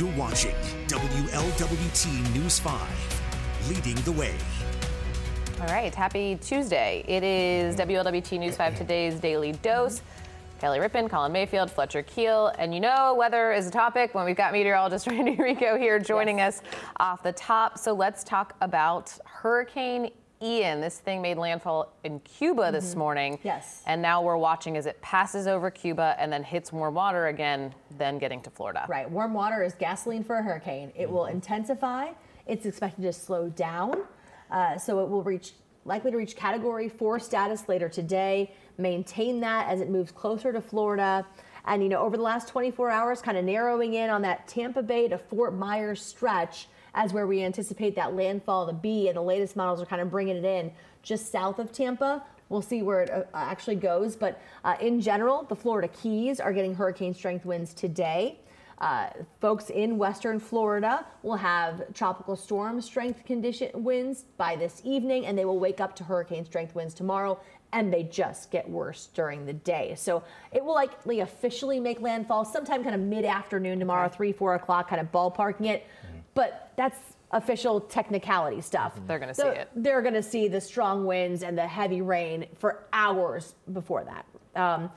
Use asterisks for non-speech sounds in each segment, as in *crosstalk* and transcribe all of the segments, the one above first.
You're watching WLWT News 5, leading the way. All right, happy Tuesday. It is WLWT News 5 today's daily dose. Kelly Rippin, Colin Mayfield, Fletcher Keel. And you know, weather is a topic when we've got meteorologist *laughs* Randy Rico here joining yes. us off the top. So let's talk about Hurricane Ian. This thing made landfall in Cuba mm-hmm. this morning. Yes. And now we're watching as it passes over Cuba and then hits warm water again, then getting to Florida. Right. Warm water is gasoline for a hurricane. It mm-hmm. will intensify. It's expected to slow down. Uh, so it will reach likely to reach category four status later today, maintain that as it moves closer to Florida. And, you know, over the last 24 hours, kind of narrowing in on that Tampa Bay to Fort Myers stretch as where we anticipate that landfall to be. And the latest models are kind of bringing it in just south of Tampa. We'll see where it uh, actually goes. But uh, in general, the Florida Keys are getting hurricane strength winds today. Uh, folks in western Florida will have tropical storm strength condition winds by this evening, and they will wake up to hurricane strength winds tomorrow, and they just get worse during the day. So it will likely officially make landfall sometime kind of mid afternoon tomorrow, okay. three, four o'clock, kind of ballparking it. But that's official technicality stuff. They're going to see it. They're going to see the strong winds and the heavy rain for hours before that. Um,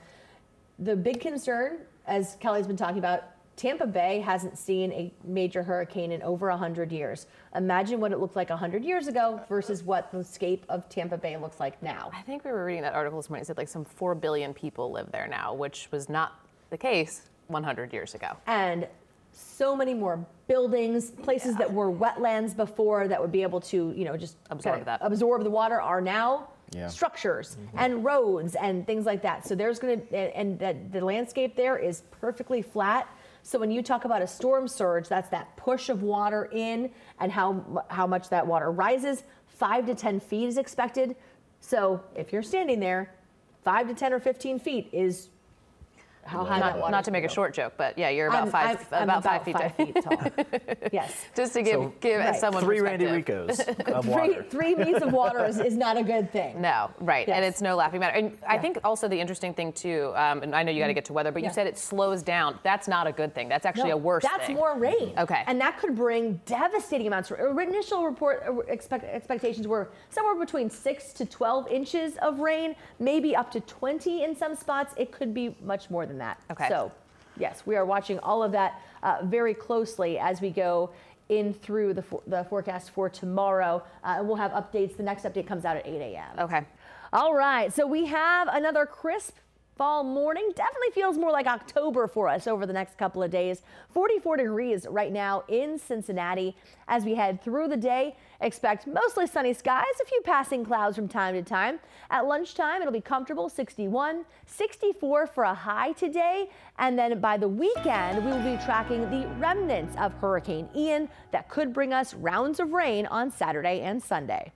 the big concern, as Kelly's been talking about, Tampa Bay hasn't seen a major hurricane in over 100 years. Imagine what it looked like 100 years ago versus what the scape of Tampa Bay looks like now. I think we were reading that article this morning. It said like some 4 billion people live there now, which was not the case 100 years ago. And so many more buildings, places yeah. that were wetlands before that would be able to, you know, just absorb that. Absorb the water are now yeah. structures mm-hmm. and roads and things like that. So there's going to, and, and the landscape there is perfectly flat. So when you talk about a storm surge, that's that push of water in and how, how much that water rises. Five to 10 feet is expected. So if you're standing there, five to 10 or 15 feet is how high not, not to make a short joke, but yeah, you're about I'm, 5 I'm, about, I'm five, feet, five feet tall. *laughs* yes. Just to give so, give right. someone three Randy Ricos *laughs* of water. three, three of water is, is, not a good thing. No, right, yes. and it's no laughing matter. And yeah. I think also the interesting thing too, um, and I know you got to mm-hmm. get to weather, but yeah. you said it slows down. That's not a good thing. That's actually no, a worse thing. that's thing. more rain. Okay. And that could bring devastating amounts. Initial report uh, expect, expectations were somewhere between six to 12 inches of rain, maybe up to 20 in some spots. It could be much more than that. Okay. So yes, we are watching all of that uh, very closely as we go in through the, for- the forecast for tomorrow. Uh, we'll have updates. The next update comes out at 8 a.m. Okay. All right. So we have another crisp fall morning. Definitely feels more like October for us over the next couple of days. 44 degrees right now in Cincinnati. As we head through the day, expect mostly sunny skies, a few passing clouds from time to time. At lunchtime, it'll be comfortable 61, 64 for a high today. And then by the weekend, we will be tracking the remnants of Hurricane Ian that could bring us rounds of rain on Saturday and Sunday.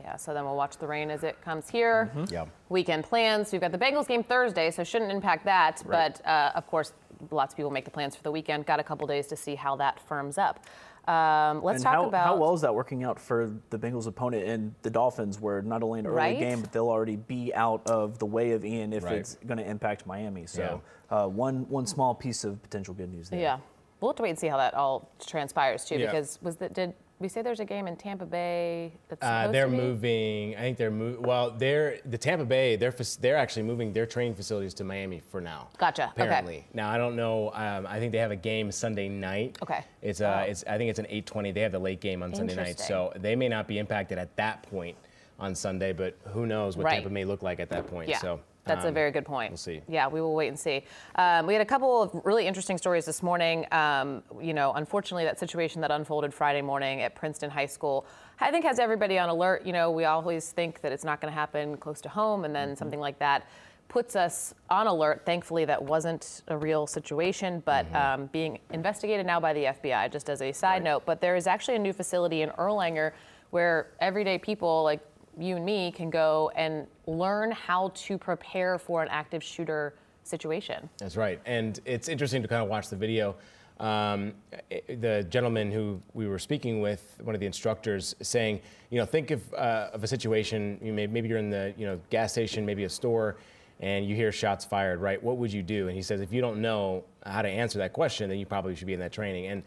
Yeah, so then we'll watch the rain as it comes here. Mm-hmm. Yeah. Weekend plans. We've got the Bengals game Thursday, so shouldn't impact that. Right. But uh, of course, lots of people make the plans for the weekend. Got a couple days to see how that firms up. Um, let's and talk how, about how well is that working out for the Bengals' opponent and the Dolphins, where not only an early right? game, but they'll already be out of the way of Ian if right. it's going to impact Miami. So yeah. uh, one one small piece of potential good news there. Yeah, we'll have to wait and see how that all transpires too, yeah. because was that did we say there's a game in Tampa Bay that's uh, they're moving. I think they're moving. Well, they're the Tampa Bay. They're they're actually moving their training facilities to Miami for now. Gotcha. Apparently. Okay. Now I don't know. Um, I think they have a game Sunday night. Okay. It's uh, oh. it's I think it's an 8:20. They have the late game on Sunday night, so they may not be impacted at that point on Sunday. But who knows what right. Tampa may look like at that point? Yeah. So. That's um, a very good point. We'll see. Yeah, we will wait and see. Um, we had a couple of really interesting stories this morning. Um, you know, unfortunately, that situation that unfolded Friday morning at Princeton High School, I think has everybody on alert. You know, we always think that it's not going to happen close to home, and then mm-hmm. something like that puts us on alert. Thankfully, that wasn't a real situation, but mm-hmm. um, being investigated now by the FBI, just as a side right. note. But there is actually a new facility in Erlanger where everyday people like you and me can go and learn how to prepare for an active shooter situation. That's right. And it's interesting to kind of watch the video. Um, the gentleman who we were speaking with, one of the instructors, saying, you know, think of, uh, of a situation, you may, maybe you're in the you know gas station, maybe a store, and you hear shots fired, right? What would you do? And he says, if you don't know how to answer that question, then you probably should be in that training. And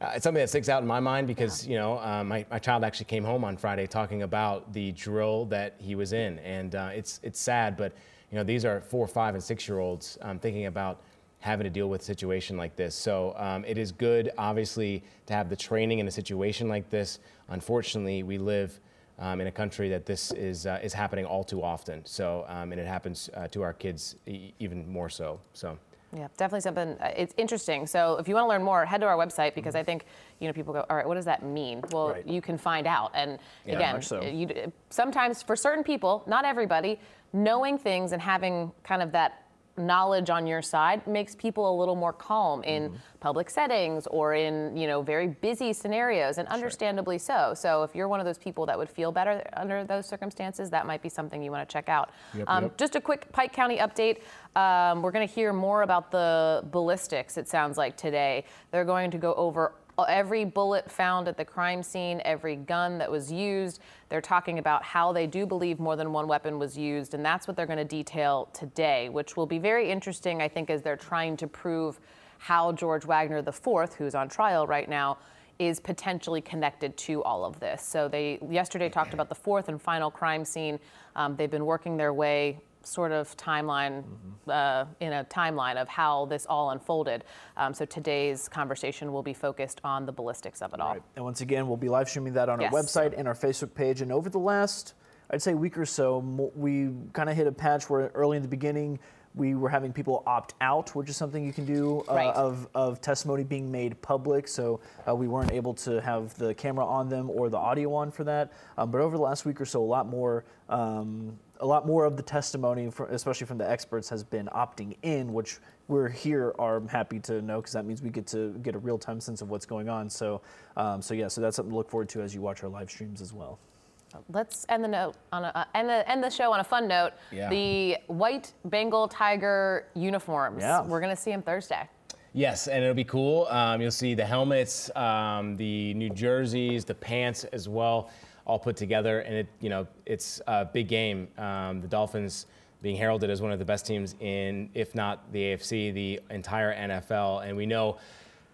uh, it's something that sticks out in my mind because, you know, uh, my, my child actually came home on Friday talking about the drill that he was in. And uh, it's, it's sad, but, you know, these are four, five, and six year olds um, thinking about having to deal with a situation like this. So um, it is good, obviously, to have the training in a situation like this. Unfortunately, we live um, in a country that this is uh, is happening all too often. So um, and it happens uh, to our kids e- even more so. So. Yeah, definitely something. Uh, it's interesting. So if you want to learn more, head to our website because I think you know people go, all right, what does that mean? Well, Right. you can find out. And Yeah, again, so. you, sometimes for certain people, not everybody, knowing things and having kind of that knowledge on your side makes people a little more calm in public settings or in you know very busy scenarios and understandably so. So if you're one of those people that would feel better under those circumstances that might be something you want to check out. Um, yep. just a quick pike county update. Um, we're going to hear more about the ballistics it sounds like today. They're going to go over every bullet found at the crime scene, every gun that was used. They're talking about how they do believe more than one weapon was used, and that's what they're going to detail today, which will be very interesting, I think, as they're trying to prove how George Wagner IV, who's on trial right now, is potentially connected to all of this. So they yesterday talked about the fourth and final crime scene. Um, they've been working their way sort of timeline uh, in a timeline of how this all unfolded. Um, so today's conversation will be focused on the ballistics of it all. Right. And once again, we'll be live streaming that on Yes. our website and our Facebook page. And over the last, I'd say, week or so, we kind of hit a patch where early in the beginning, we were having people opt out, which is something you can do uh, Right. of, of testimony being made public. So uh, we weren't able to have the camera on them or the audio on for that. Um, but over the last week or so, a lot more. Um, a lot more of the testimony, fr especially from the experts, has been opting in, which we're here are happy to know because that means we get to get a real time sense of what's going on. So, um, so yeah, so that's something to look forward to as you watch our live streams as well. Let's end the note on a, uh, end the end the show on a fun note. Yeah. The white Bengal tiger uniforms. Yeah. We're gonna see them Thursday. Yes, and it'll be cool. Um, you'll see the helmets, um, the new jerseys, the pants as well, all put together, and it, you know, it's a big game. Um, the Dolphins being heralded as one of the best teams in, if not the AFC, the entire NFL, and we know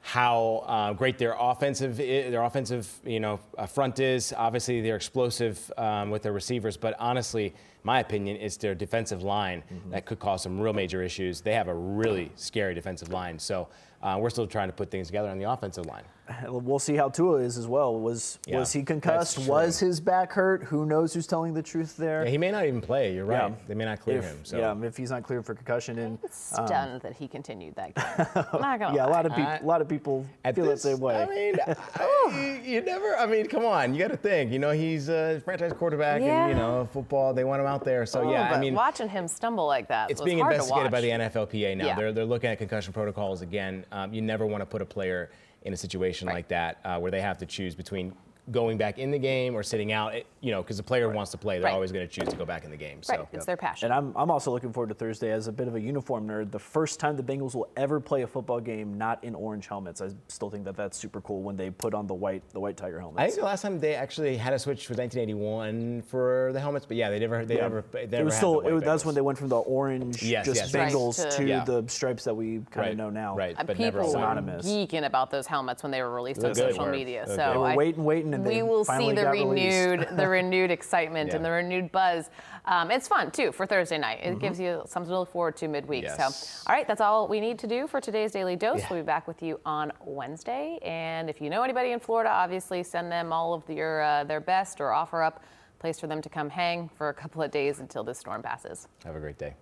how uh, great their offensive their offensive you know uh, front is. Obviously, they're explosive um, with their receivers, but honestly, my opinion is their defensive line that could cause some real major issues. They have a really scary defensive line, so uh, we're still trying to put things together on the offensive line. We'll see how Tua is as well. Was Yeah, was he concussed? Was his back hurt? Who knows who's telling the truth there? Yeah, he may not even play. You're right. Yeah. They may not clear if, him. So. Yeah, if he's not cleared for concussion, and Stunned that he continued that game. Not gonna *laughs* yeah, a lot of people, a lot of people At feel this- the same way. I mean, *laughs* I- you never. I mean, come on. You got to think. You know, he's a franchise quarterback, Yeah. and you know, football. They want him out there. So Oh, yeah, I mean, watching him stumble like that it's was being hard investigated to by the NFLPA now. Yeah. They're they're looking at concussion protocols again. Um, you never want to put a player in a situation Right. like that uh, where they have to choose between going back in the game or sitting out. It, you know, because the player wants to play, they're Right. always going to choose to go back in the game. Right, So. it's their passion. And I'm, I'm also looking forward to Thursday as a bit of a uniform nerd. The first time the Bengals will ever play a football game not in orange helmets. I still think that that's super cool when they put on the white the white tiger helmets. I think the last time they actually had a switch was 1981 for the helmets, but yeah, they never, they Yeah. never, they never it was had still the white it, was- that's when they went from the orange Yes, just yes, yes. Bengals Right, to- to Yeah. the stripes that we kind of Right, know now. right. But never people a were white. Synonymous. geeking about those helmets when they were released on They're good. social Were. media. They're So good. They were I- waiting, waiting, and we will see the renewed, the *laughs* renewed excitement and the renewed buzz. Um, it's fun too for Thursday night. It gives you something to look forward to midweek. Yes. So, all right, that's all we need to do for today's daily dose. We'll be back with you on Wednesday. And if you know anybody in Florida, obviously send them all of your uh, their best or offer up a place for them to come hang for a couple of days until this storm passes. Have a great day.